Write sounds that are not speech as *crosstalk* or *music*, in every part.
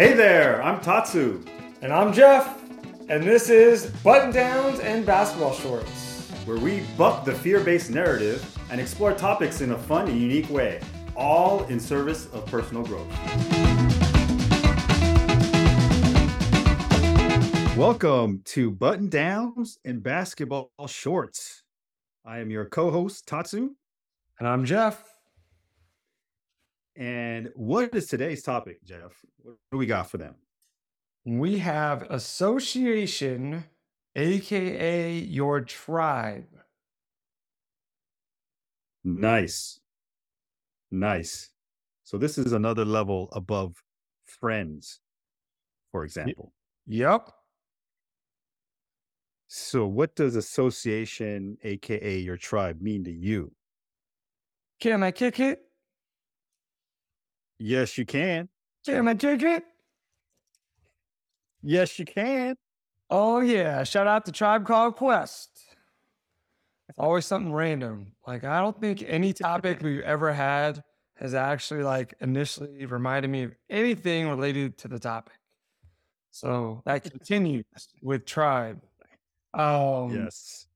Hey there, I'm Tatsu, And I'm Jeff, and this is Button Downs and Basketball Shorts. where we buck the fear based narrative and explore topics in a fun and unique way, all in service of personal growth. Welcome to Button Downs and Basketball Shorts. I am your co host, Tatsu. And I'm Jeff. And what is today's topic, Jeff? What do we got for them? We have Association, aka your tribe. Nice. Nice. So this is another level above friends, for example. Yep. So what does association, aka your tribe, mean to you? Can I kick it? Yes, you can. I kick? Yes, you can. Oh yeah. Shout out to Tribe Called Quest. It's always something random. Like I don't think any topic we've ever had has actually like initially reminded me of anything related to the topic. So that continues with Tribe. Um yes.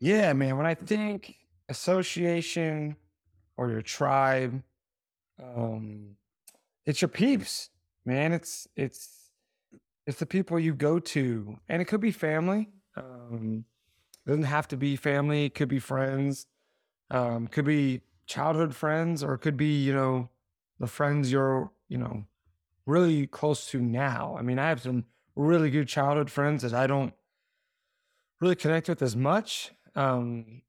Yeah, man. When I think association or your tribe, um, it's your peeps, man. It's it's it's the people you go to, and it could be family. Um, it doesn't have to be family. It could be friends. Um, could be childhood friends, or it could be you know the friends you're you know really close to now. I mean, I have some really good childhood friends that I don't really connect with as much. Um,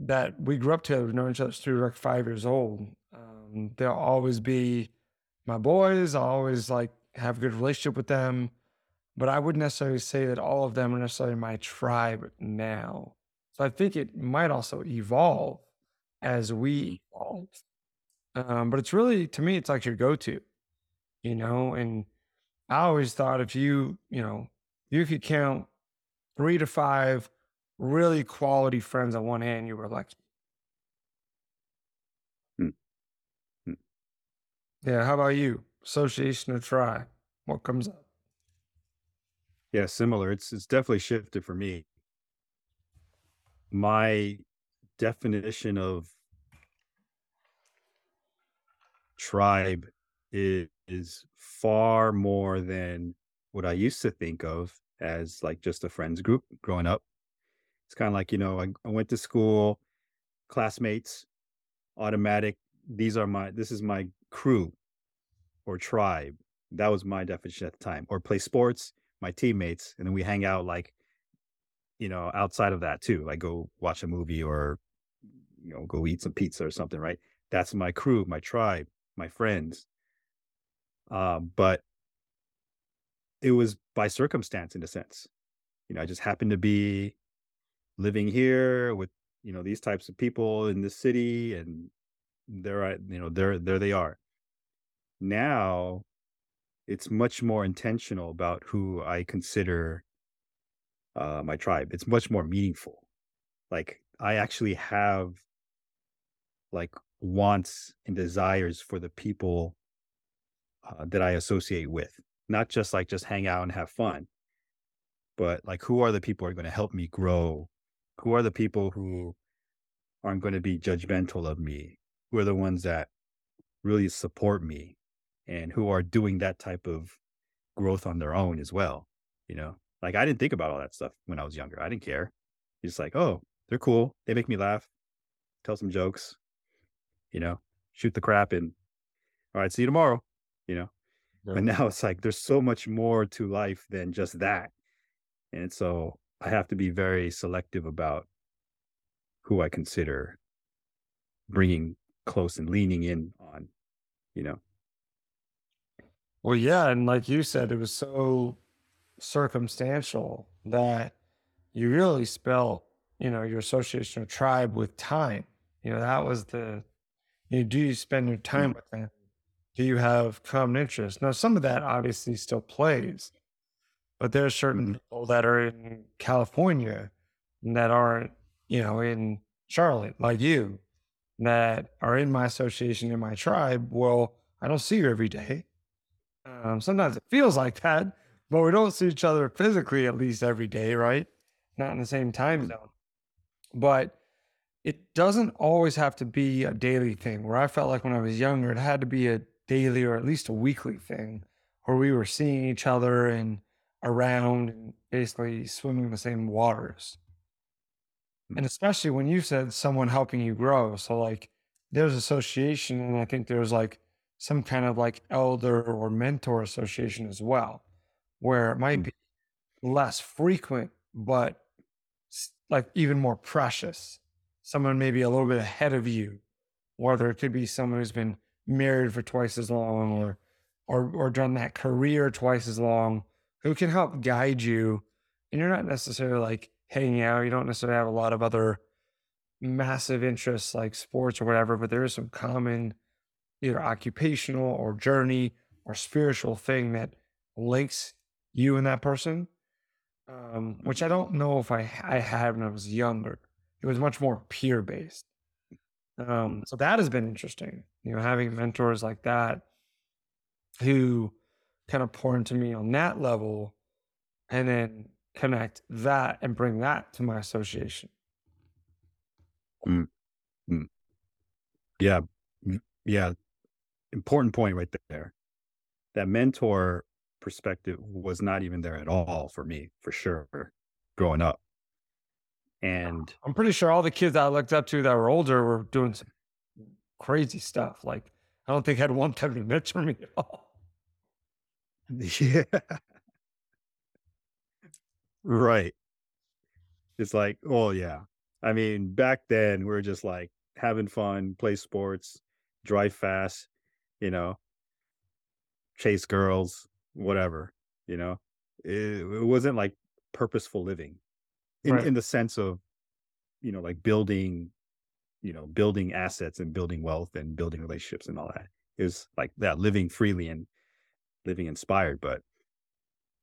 that we grew up together, we've known each other were like five years old. Um, they'll always be my boys. I'll always like have a good relationship with them, but I wouldn't necessarily say that all of them are necessarily my tribe now. So I think it might also evolve as we evolve. Um, but it's really to me, it's like your go-to, you know. And I always thought if you, you know, you could count three to five really quality friends on one hand, you were lucky. Hmm. Hmm. Yeah. How about you? Association or try? What comes up? Yeah, similar. It's it's definitely shifted for me. My definition of tribe is, is far more than what I used to think of as like just a friends group growing up. It's kind of like, you know, I, I went to school, classmates, automatic. These are my, this is my crew or tribe. That was my definition at the time. Or play sports, my teammates. And then we hang out like, you know, outside of that too, like go watch a movie or, you know, go eat some pizza or something, right? That's my crew, my tribe, my friends. Um, but it was by circumstance in a sense. You know, I just happened to be living here with, you know, these types of people in this city and there I, you know, there there they are. Now it's much more intentional about who I consider uh my tribe. It's much more meaningful. Like I actually have like wants and desires for the people uh, that I associate with not just like just hang out and have fun, but like who are the people who are going to help me grow? Who are the people who aren't going to be judgmental of me? Who are the ones that really support me and who are doing that type of growth on their own as well? You know, like I didn't think about all that stuff when I was younger. I didn't care. It's like, oh, they're cool. They make me laugh, tell some jokes, you know, shoot the crap and all right, see you tomorrow, you know. But now it's like there's so much more to life than just that. And so I have to be very selective about who I consider bringing close and leaning in on, you know. Well, yeah, and like you said, it was so circumstantial that you really spell, you know, your association or tribe with time. You know, that was the you know, do you spend your time hmm. with them? Do you have common interests? Now, some of that obviously still plays, but there's certain hmm. people that are in California that aren't, you know, in Charlotte, like you, that are in my association, in my tribe. Well, I don't see you every day. Um, sometimes it feels like that, but we don't see each other physically at least every day, right? Not in the same time Mm. zone. But it doesn't always have to be a daily thing. Where I felt like when I was younger, it had to be a daily or at least a weekly thing where we were seeing each other and around and basically swimming in the same waters. And especially when you said someone helping you grow. So, like, there's association, and I think there's like some kind of like elder or mentor association as well, where it might Mm. be less frequent, but like even more precious. Someone maybe a little bit ahead of you, whether it could be someone who's been married for twice as long or or or done that career twice as long, who can help guide you. And you're not necessarily like hanging out. You don't necessarily have a lot of other massive interests like sports or whatever, but there is some common either occupational or journey or spiritual thing that links you and that person. Um, which I don't know if I I had when I was younger. It was much more peer based. Um, so that has been interesting. You know, having mentors like that who kind of pour into me on that level and then connect that and bring that to my association. Yeah. Mm, Yeah. Important point right there. That mentor perspective was not even there at all for me, for sure, growing up. And I'm pretty sure all the kids I looked up to that were older were doing some crazy stuff. Like I don't think I'd want them to mentor me at all. *laughs* yeah. Right. It's like, oh yeah. I mean, back then we were just like having fun, play sports, drive fast, you know, chase girls, whatever, you know. It, it wasn't like purposeful living in Right. in the sense of, you know, like building, you know, building assets and building wealth and building relationships and all that. It was like that living freely and living inspired, but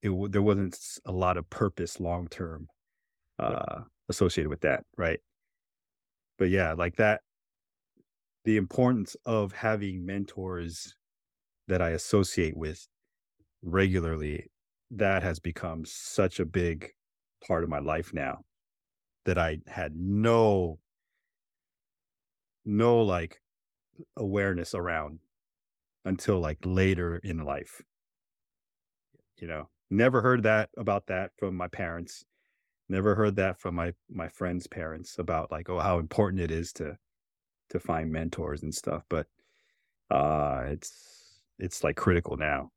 it w- there wasn't a lot of purpose long term uh associated with that, right? But yeah, like that the importance of having mentors that I associate with regularly that has become such a big part of my life now that I had no no like awareness around until like later in life. You know, never heard that about that from my parents. Never heard that from my my friends' parents about like oh how important it is to to find mentors and stuff, but uh it's it's like critical now.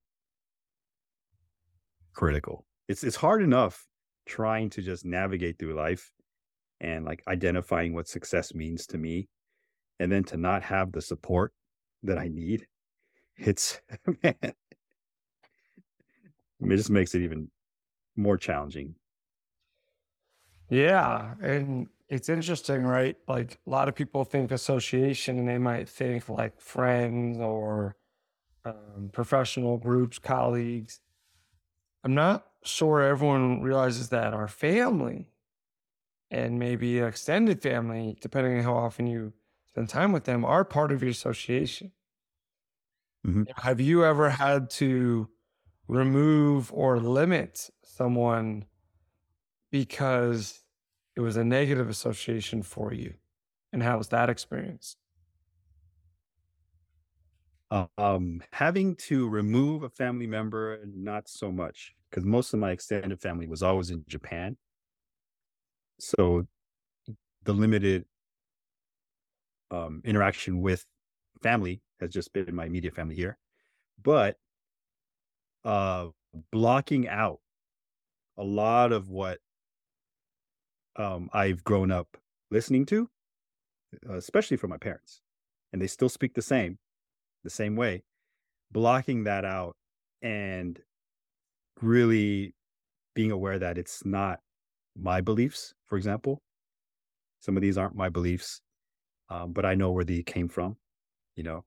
Critical. It's it's hard enough trying to just navigate through life and like identifying what success means to me and then to not have the support that I need. It's *laughs* man, it just makes it even more challenging. Yeah. And it's interesting, right? Like a lot of people think association and they might think like friends or um, professional groups, colleagues. I'm not sure everyone realizes that our family and maybe extended family, depending on how often you spend time with them, are part of your association. Mhm. Have you ever had to remove or limit someone because it was a negative association for you? And how was that experience? Um, having to remove a family member, not so much, because most of my extended family was always in Japan. So the limited um, interaction with family has just been my immediate family here. But uh, blocking out a lot of what um, I've grown up listening to, uh, especially from my parents, and they still speak the same, the same way. Blocking that out and really being aware that it's not my beliefs, for example. Some of these aren't my beliefs, um, but I know where they came from. You know,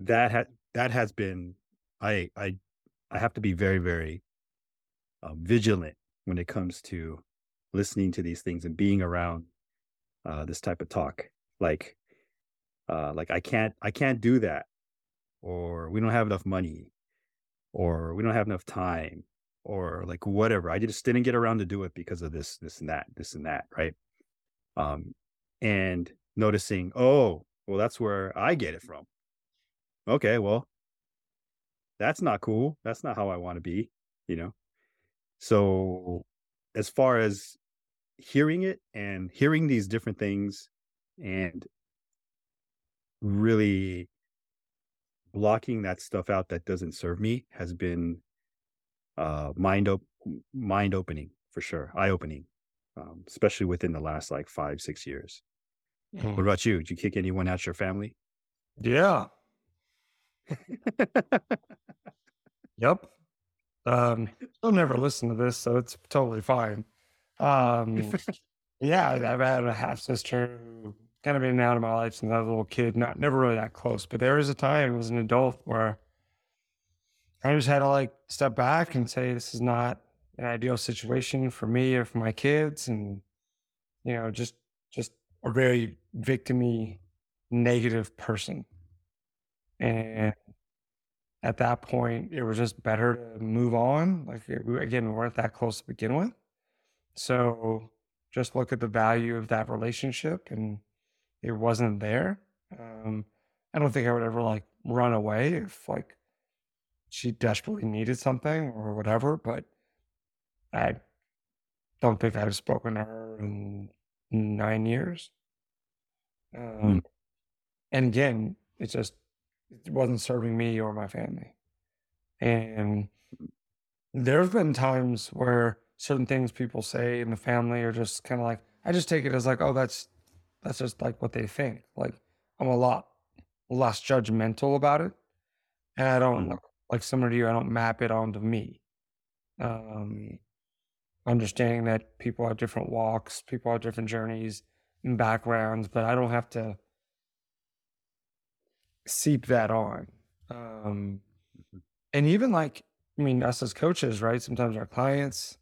that ha- that has been I I I have to be very very uh, vigilant when it comes to listening to these things and being around uh, this type of talk. Like uh, like I can't I can't do that, or we don't have enough money, or we don't have enough time or like whatever. I just didn't get around to do it because of this, this and that, this and that, right? Um, and noticing, oh, well, that's where I get it from. Okay, well, that's not cool. That's not how I want to be, you know? So, as far as hearing it and hearing these different things and really blocking that stuff out that doesn't serve me has been uh mind op- mind opening for sure eye opening um, especially within the last like five six years Mm. what about you did you kick anyone out of your family Yeah. Yep. Um, they'll never listen to this, so it's totally fine. Um, yeah, I've had a half sister who kind of been out of my life since I was a little kid, not never really that close, but there was a time as an adult where I just had to like step back and say, this is not an ideal situation for me or for my kids. And, you know, just, just a very victimy, negative person. And at that point, it was just better to move on. Like again, we weren't that close to begin with. So just look at the value of that relationship and it wasn't there. Um, I don't think I would ever like run away if like she desperately needed something or whatever, but I don't think I've spoken to her in nine years. Um, and again, it's just it wasn't serving me or my family. And there have been times where certain things people say in the family are just kind of like I just take it as like, oh, that's that's just like what they think. Like I'm a lot less judgmental about it, and I don't Mhm. like similar to you. I don't map it onto me. Um, understanding that people have different walks, people have different journeys and backgrounds, but I don't have to seep that on. Um, Mhm. and even like, I mean, us as coaches, right? Sometimes our clients,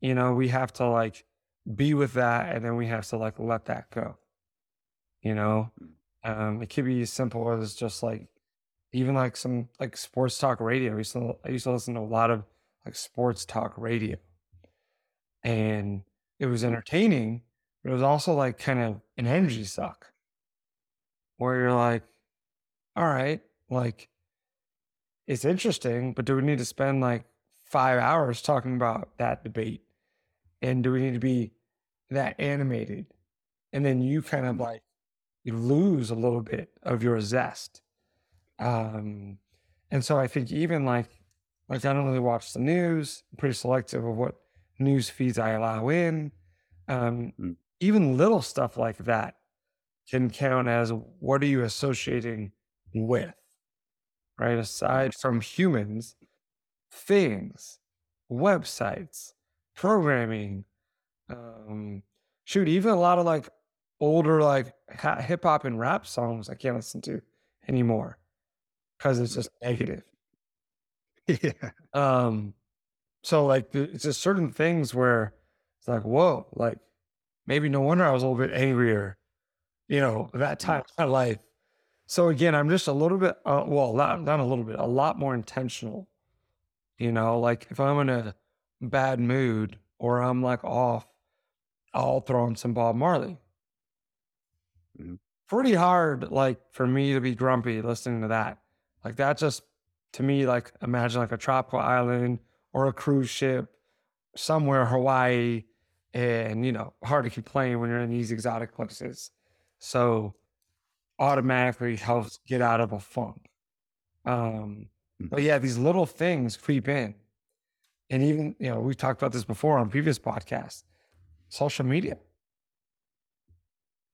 you know, we have to like be with that and then we have to like let that go. You know, um, it could be as simple as just like even like some like sports talk radio. I used to, I used to listen to a lot of like sports talk radio and it was entertaining, but it was also like kind of an energy suck where you're like, all right, like it's interesting, but do we need to spend like five hours talking about that debate? And do we need to be that animated? And then you kind of like you lose a little bit of your zest. Um, and so I think even like like I don't really watch the news, I'm pretty selective of what news feeds I allow in. Um, Mm. even little stuff like that can count as what are you associating with, right? Aside from humans, things, websites, programming, um, shoot, even a lot of like older like ha- hip hop and rap songs I can't listen to anymore because it's just negative. *laughs* yeah Um, so like it's just certain things where it's like, whoa, like maybe no wonder I was a little bit angrier, you know, that time of my life. So again, I'm just a little bit, uh, well, not, not a little bit, a lot more intentional. You know, like if I'm in a bad mood or I'm like off, I'll throw on some Bob Marley. Mhm. Pretty hard, like for me to be grumpy listening to that. Like that just to me, like imagine like a tropical island or a cruise ship somewhere Hawaii, and you know, hard to complain when you're in these exotic places. So automatically helps get out of a funk. Um, but yeah, these little things creep in. And even, you know, we've talked about this before on previous podcasts. Social media.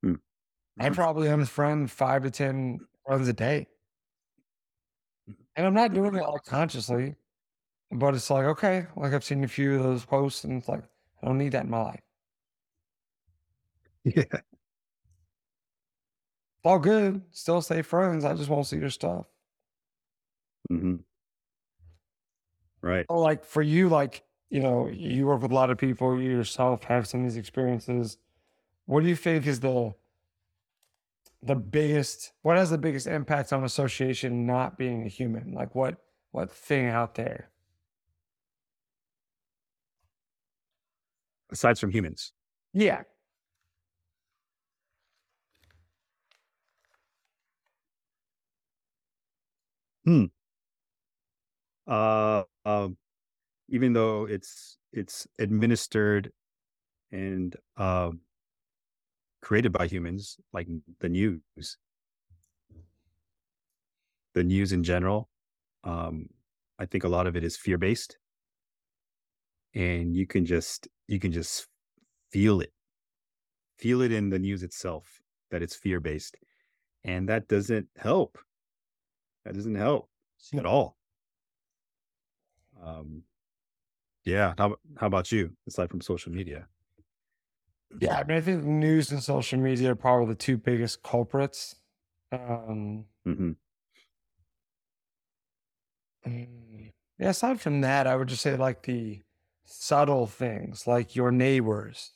Hmm. I probably unfriend five to ten friends a day. And I'm not doing it all consciously, but it's like, okay, like I've seen a few of those posts and it's like, I don't need that in my life. *laughs* yeah all good. Still stay friends. I just won't see your stuff. Mm-hmm. right So like for you, like, you know, you work with a lot of people, you yourself have some of these experiences. What do you think is the the biggest what has the biggest impact on association not being a human? Like what what thing out there? Aside from humans. Yeah. Hmm. Uh, um, even though it's it's administered and um, created by humans, like the news, the news in general, um, I think a lot of it is fear based, and you can just you can just feel it, feel it in the news itself that it's fear based, and that doesn't help. That doesn't help at all. Um, yeah. How how about you? Aside from social media. Yeah, I mean, I think news and social media are probably the two biggest culprits. Um, hmm mm, yeah, aside from that, I would just say like the subtle things, like your neighbors,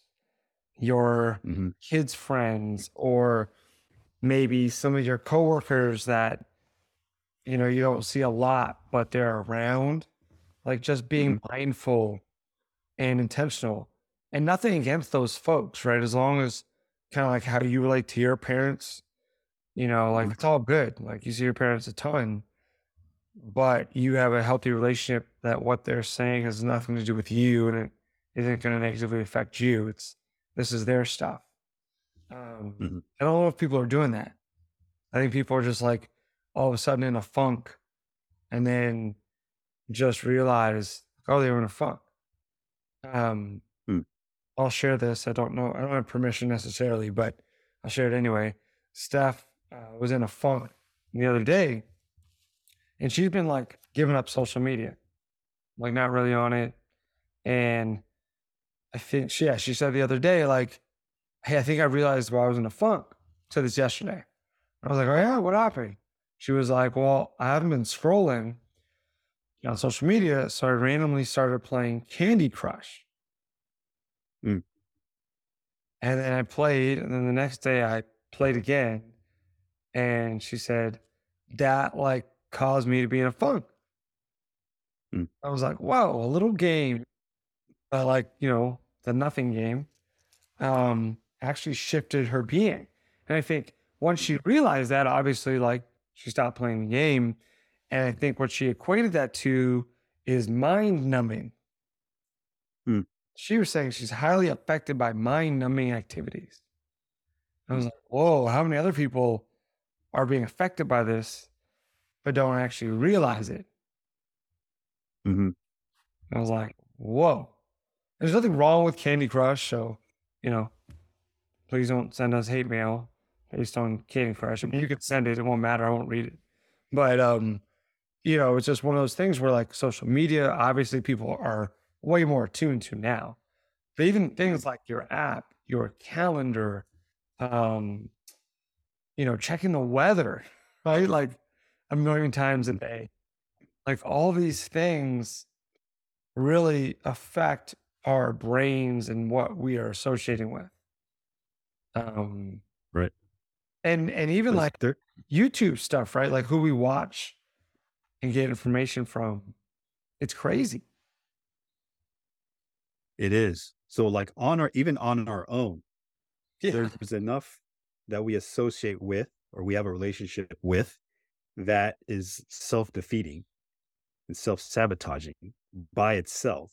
your hmm kids' friends, or maybe some of your coworkers that you know you don't see a lot, but they're around. Like just being mindful and intentional, and nothing against those folks, right? As long as kind of like how you relate to your parents, you know, like it's all good. Like you see your parents a ton, but you have a healthy relationship that what they're saying has nothing to do with you and it isn't going to negatively affect you. It's this is their stuff. Um, hmm I don't know if people are doing that. I think people are just like all of a sudden in a funk and then just realize, oh, they were in a funk. Um, Hmm. I'll share this. I don't know. I don't have permission necessarily, but I'll share it anyway. Steph uh, was in a funk the other day and she's been like giving up social media, like not really on it. And I think, she, yeah, she said the other day, like, hey, I think I realized why I was in a funk. Said this yesterday. I was like, oh, yeah, what happened? She was like, well, I haven't been scrolling on social media. So I randomly started playing Candy Crush. Mm. And then I played. And then the next day I played again. And she said, that like caused me to be in a funk. Mm. I was like, whoa, a little game, uh, like, you know, the nothing game, um, actually shifted her being. And I think once she realized that, obviously, like, she stopped playing the game. And I think what she equated that to is mind numbing. Hmm. She was saying she's highly affected by mind numbing activities. I was like, whoa, how many other people are being affected by this, but don't actually realize it? hmm I was like, whoa. There's nothing wrong with Candy Crush. So, you know, please don't send us hate mail based on Candy Crush. I mean, you can send it, it won't matter. I won't read it. But, um, you know, it's just one of those things where like social media, obviously people are way more attuned to now. But even things like your app, your calendar, um, you know, checking the weather, *laughs* right? Like a million times a day. Like all these things really affect our brains and what we are associating with. Um, Right. And and even like there- YouTube stuff, right? Like who we watch and get information from. It's crazy. it is. So like on our even on our own, Yeah. there's enough that we associate with or we have a relationship with that is self-defeating and self-sabotaging by itself.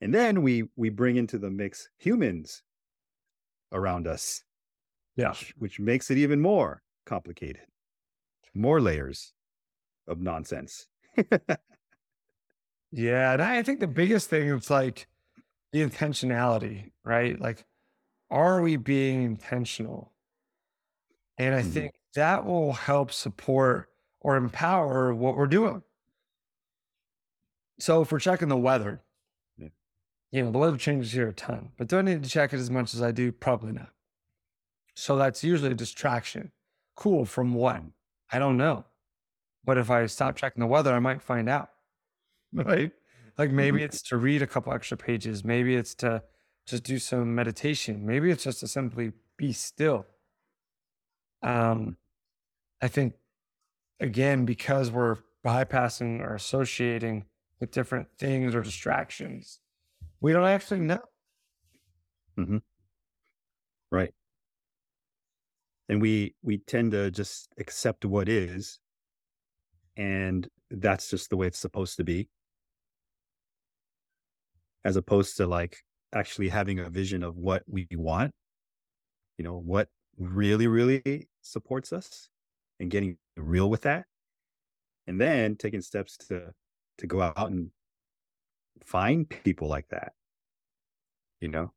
And then we we bring into the mix humans around us, Yeah. which, which makes it even more complicated. More layers of nonsense. *laughs* Yeah. And I think the biggest thing is like the intentionality, right? Like, are we being intentional? And I Mhm. think that will help support or empower what we're doing. So if we're checking the weather, Yeah. you know, the weather changes here a ton, but do I need to check it as much as I do? Probably not. So that's usually a distraction. Cool. From what? I don't know. But if I stop checking the weather, I might find out. *laughs* Right? Like maybe it's to read a couple extra pages. Maybe it's to just do some meditation. Maybe it's just to simply be still. Um, I think again, because we're bypassing or associating with different things or distractions we don't actually know. Mm-hmm. Right. And we we tend to just accept what is, and that's just the way it's supposed to be, as opposed to like actually having a vision of what we want. You know what really really supports us, and getting real with that, and then taking steps to to go out and find people like that, you know?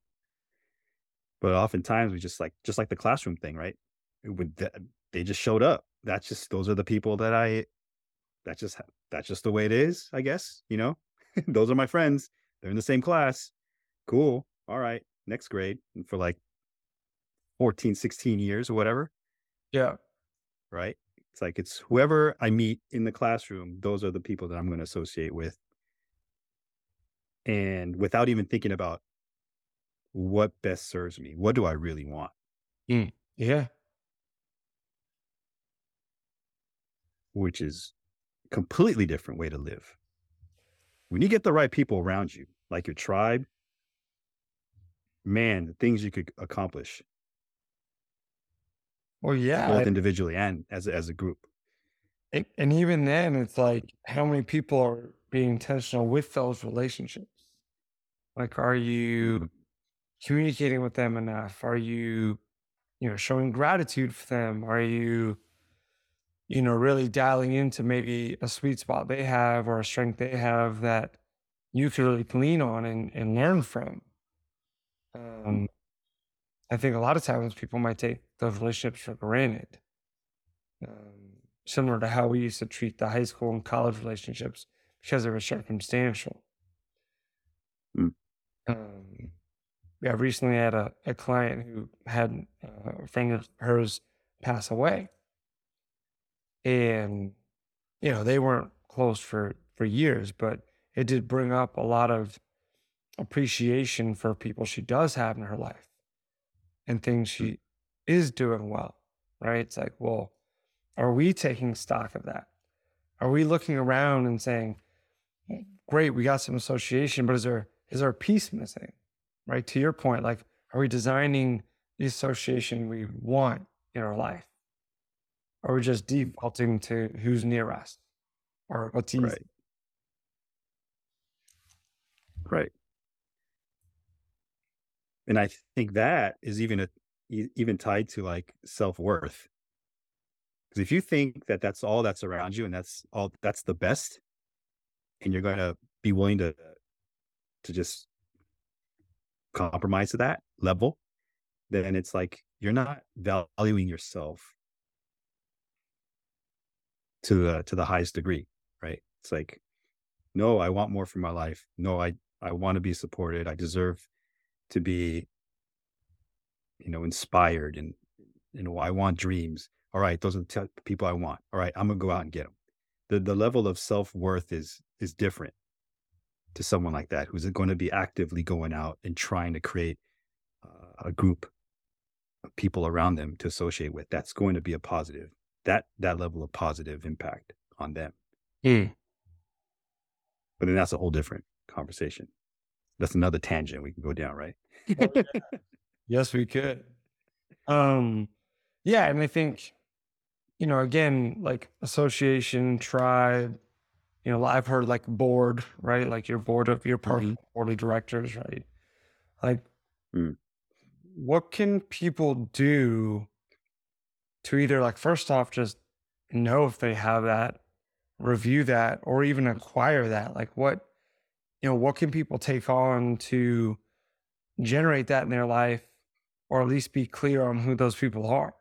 But oftentimes we just like, just like the classroom thing, right? Would they just showed up. That's just, those are the people that I, that's just, that's just the way it is, I guess, you know? *laughs* those are my friends. They're in the same class. Cool. All right. Next grade. And for like 14, 16 years or whatever. Yeah. Right. It's like it's whoever I meet in the classroom, those are the people that I'm going to associate with and without even thinking about what best serves me. What do I really want? Mm, yeah. Which is completely different way to live. When you get the right people around you, like your tribe, man, the things you could accomplish. Well, yeah, both individually and as as a group. And even then, it's like how many people are being intentional with those relationships? Like, are you mm-hmm. communicating with them enough? Are you, you know, showing gratitude for them? Are you, you know, really dialing into maybe a sweet spot they have or a strength they have that you could really lean on and, and learn from? Um, I think a lot of times people might take those relationships for granted. Um, similar to how we used to treat the high school and college relationships because they were circumstantial. Mm. Um, yeah, recently I had a, a client who had uh, a friend of hers pass away. And, you know, they weren't close for, for years, but it did bring up a lot of appreciation for people she does have in her life and things hmm. she is doing well, right? It's like, well, are we taking stock of that? Are we looking around and saying, great, we got some association, but is there is there a piece missing? Right? To your point, like, are we designing the association we want in our life? Are we just defaulting to who's near us or what's easy? Right. right. And I think that is even a even tied to like self worth. Because if you think that that's all that's around you and that's all that's the best, and you're going to be willing to to just compromise to that level, then it's like you're not valuing yourself to the to the highest degree, right? It's like, no, I want more for my life. No, I I want to be supported. I deserve to be, you know, inspired and you know, I want dreams. All right, those are the t- people I want. All right, I'm gonna go out and get them. The the level of self worth is is different to someone like that who's going to be actively going out and trying to create uh, a group of people around them to associate with that's going to be a positive that that level of positive impact on them mm. but then that's a whole different conversation that's another tangent we can go down right *laughs* yes we could um yeah and i think you know again like association tribe you know, I've heard like board, right? Like your board of your part mm-hmm. board of directors, right? Like, mm. what can people do to either like first off just know if they have that, review that, or even acquire that? Like, what you know, what can people take on to generate that in their life, or at least be clear on who those people are?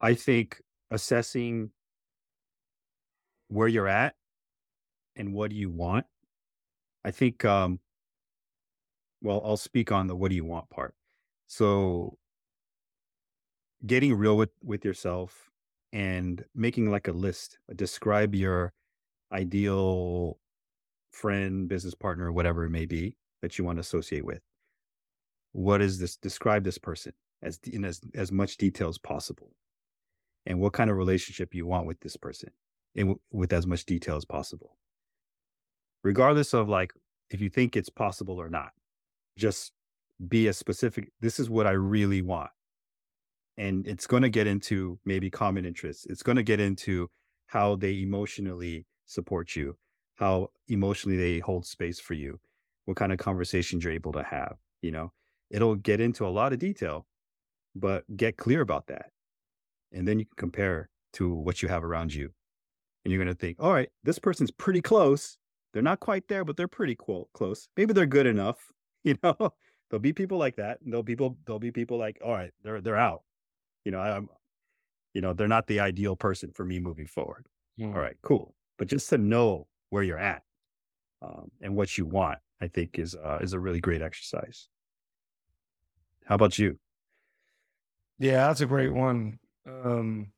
I think assessing where you're at and what do you want. I think, um, well, I'll speak on the what do you want part. So, getting real with with yourself and making like a list. Describe your ideal friend, business partner, whatever it may be that you want to associate with. What is this? Describe this person as in as as much detail as possible and what kind of relationship you want with this person and with as much detail as possible. Regardless of like if you think it's possible or not, just be a specific. This is what I really want. And it's going to get into maybe common interests. It's going to get into how they emotionally support you, how emotionally they hold space for you, what kind of conversations you're able to have. You know, it'll get into a lot of detail, but get clear about that. And then you can compare to what you have around you. And you're going to think, all right, this person's pretty close. They're not quite there, but they're pretty close. Maybe they're good enough. *laughs* You know, there'll be people like that. And there'll be people, there'll be people like, all right, they're they're out. You know, I'm, you know, they're not the ideal person for me moving forward. Mm. All right, cool. But just to know where you're at um, and what you want, I think is uh, is a really great exercise. How about you? Yeah, that's a great one. Um,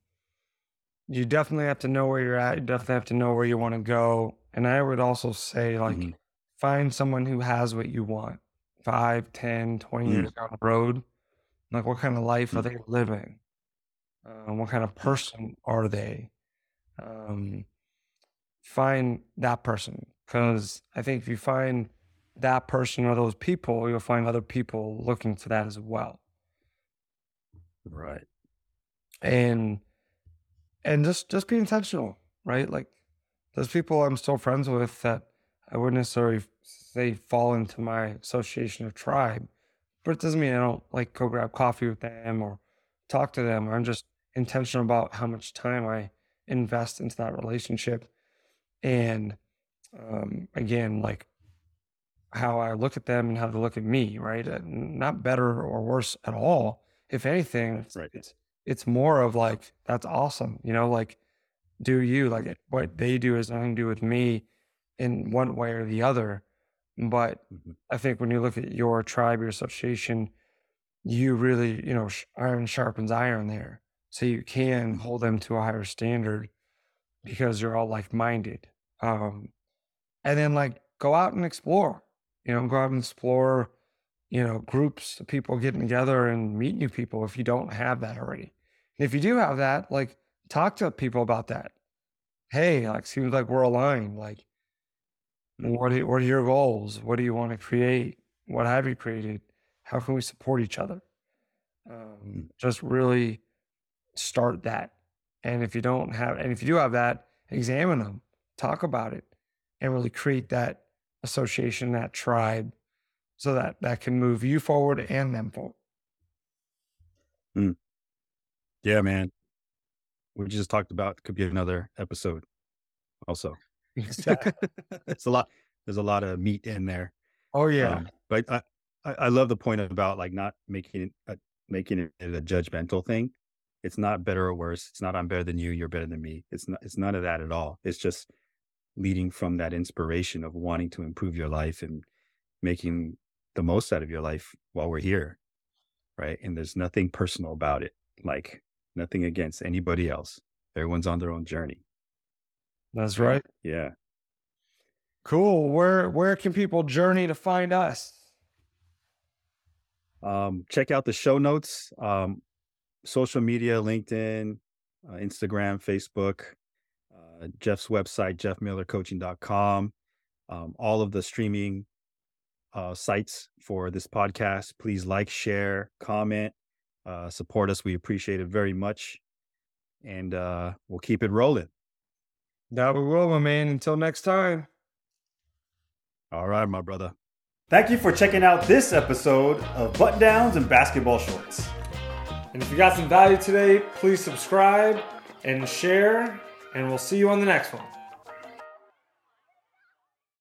you definitely have to know where you're at. You definitely have to know where you want to go. And I would also say, like, Mhm. find someone who has what you want five, 10, 20 Mm. years down the road. Like, what kind of life are Mm. they living? Um, what kind of person are they? Um, find that person because I think if you find that person or those people, you'll find other people looking for that as well. Right. and and just just be intentional right like there's people i'm still friends with that i wouldn't necessarily say fall into my association or tribe but it doesn't mean i don't like go grab coffee with them or talk to them. I'm just intentional about how much time i invest into that relationship. And um, again like how i look at them and how they look at me right? Not better or worse at all. If anything it's, Right. it's it's more of like that's awesome you know? Like do you like it- what they do has nothing to do with me in one way or the other but Mhm. i think when you look at your tribe your association you really you know iron sharpens iron there so you can hold them to a higher standard because you're all like-minded um and then like go out and explore you know go out and explore you know groups of people getting together and meet new people if you don't have that already and if you do have that like talk to people about that hey like seems like we're aligned like. What are, what are your goals? What do you want to create? What have you created? How can we support each other? Um, just really start that. And if you don't have and if you do have that examine them talk about it and really create that association that tribe so that that can move you forward and them forward. Yeah, man. We just talked about could be another episode. Also, *laughs* it's a lot. There's a lot of meat in there. oh yeah Um, but I, I, I love the point about like not making it a, making it a judgmental thing. It's not better or worse. It's not I'm better than you. You're better than me. It's not. It's none of that at all. It's just leading from that inspiration of wanting to improve your life and making the most out of your life while we're here, right? And there's nothing personal about it. Like nothing against anybody else. Everyone's on their own journey. That's right Yeah. cool where where can people journey to find us Um, check out the show notes. Um, social media, LinkedIn, uh, Instagram, Facebook, uh, Jeff's website, jeffmillercoaching.com. Um, all of the streaming uh, sites for this podcast. Please like, share, comment, uh, support us. We appreciate it very much. And uh, we'll keep it rolling. That we will my man until next time All right, my brother. Thank you for checking out this episode of Button Downs and Basketball Shorts. and if you got some value today please subscribe and share and we'll see you on the next one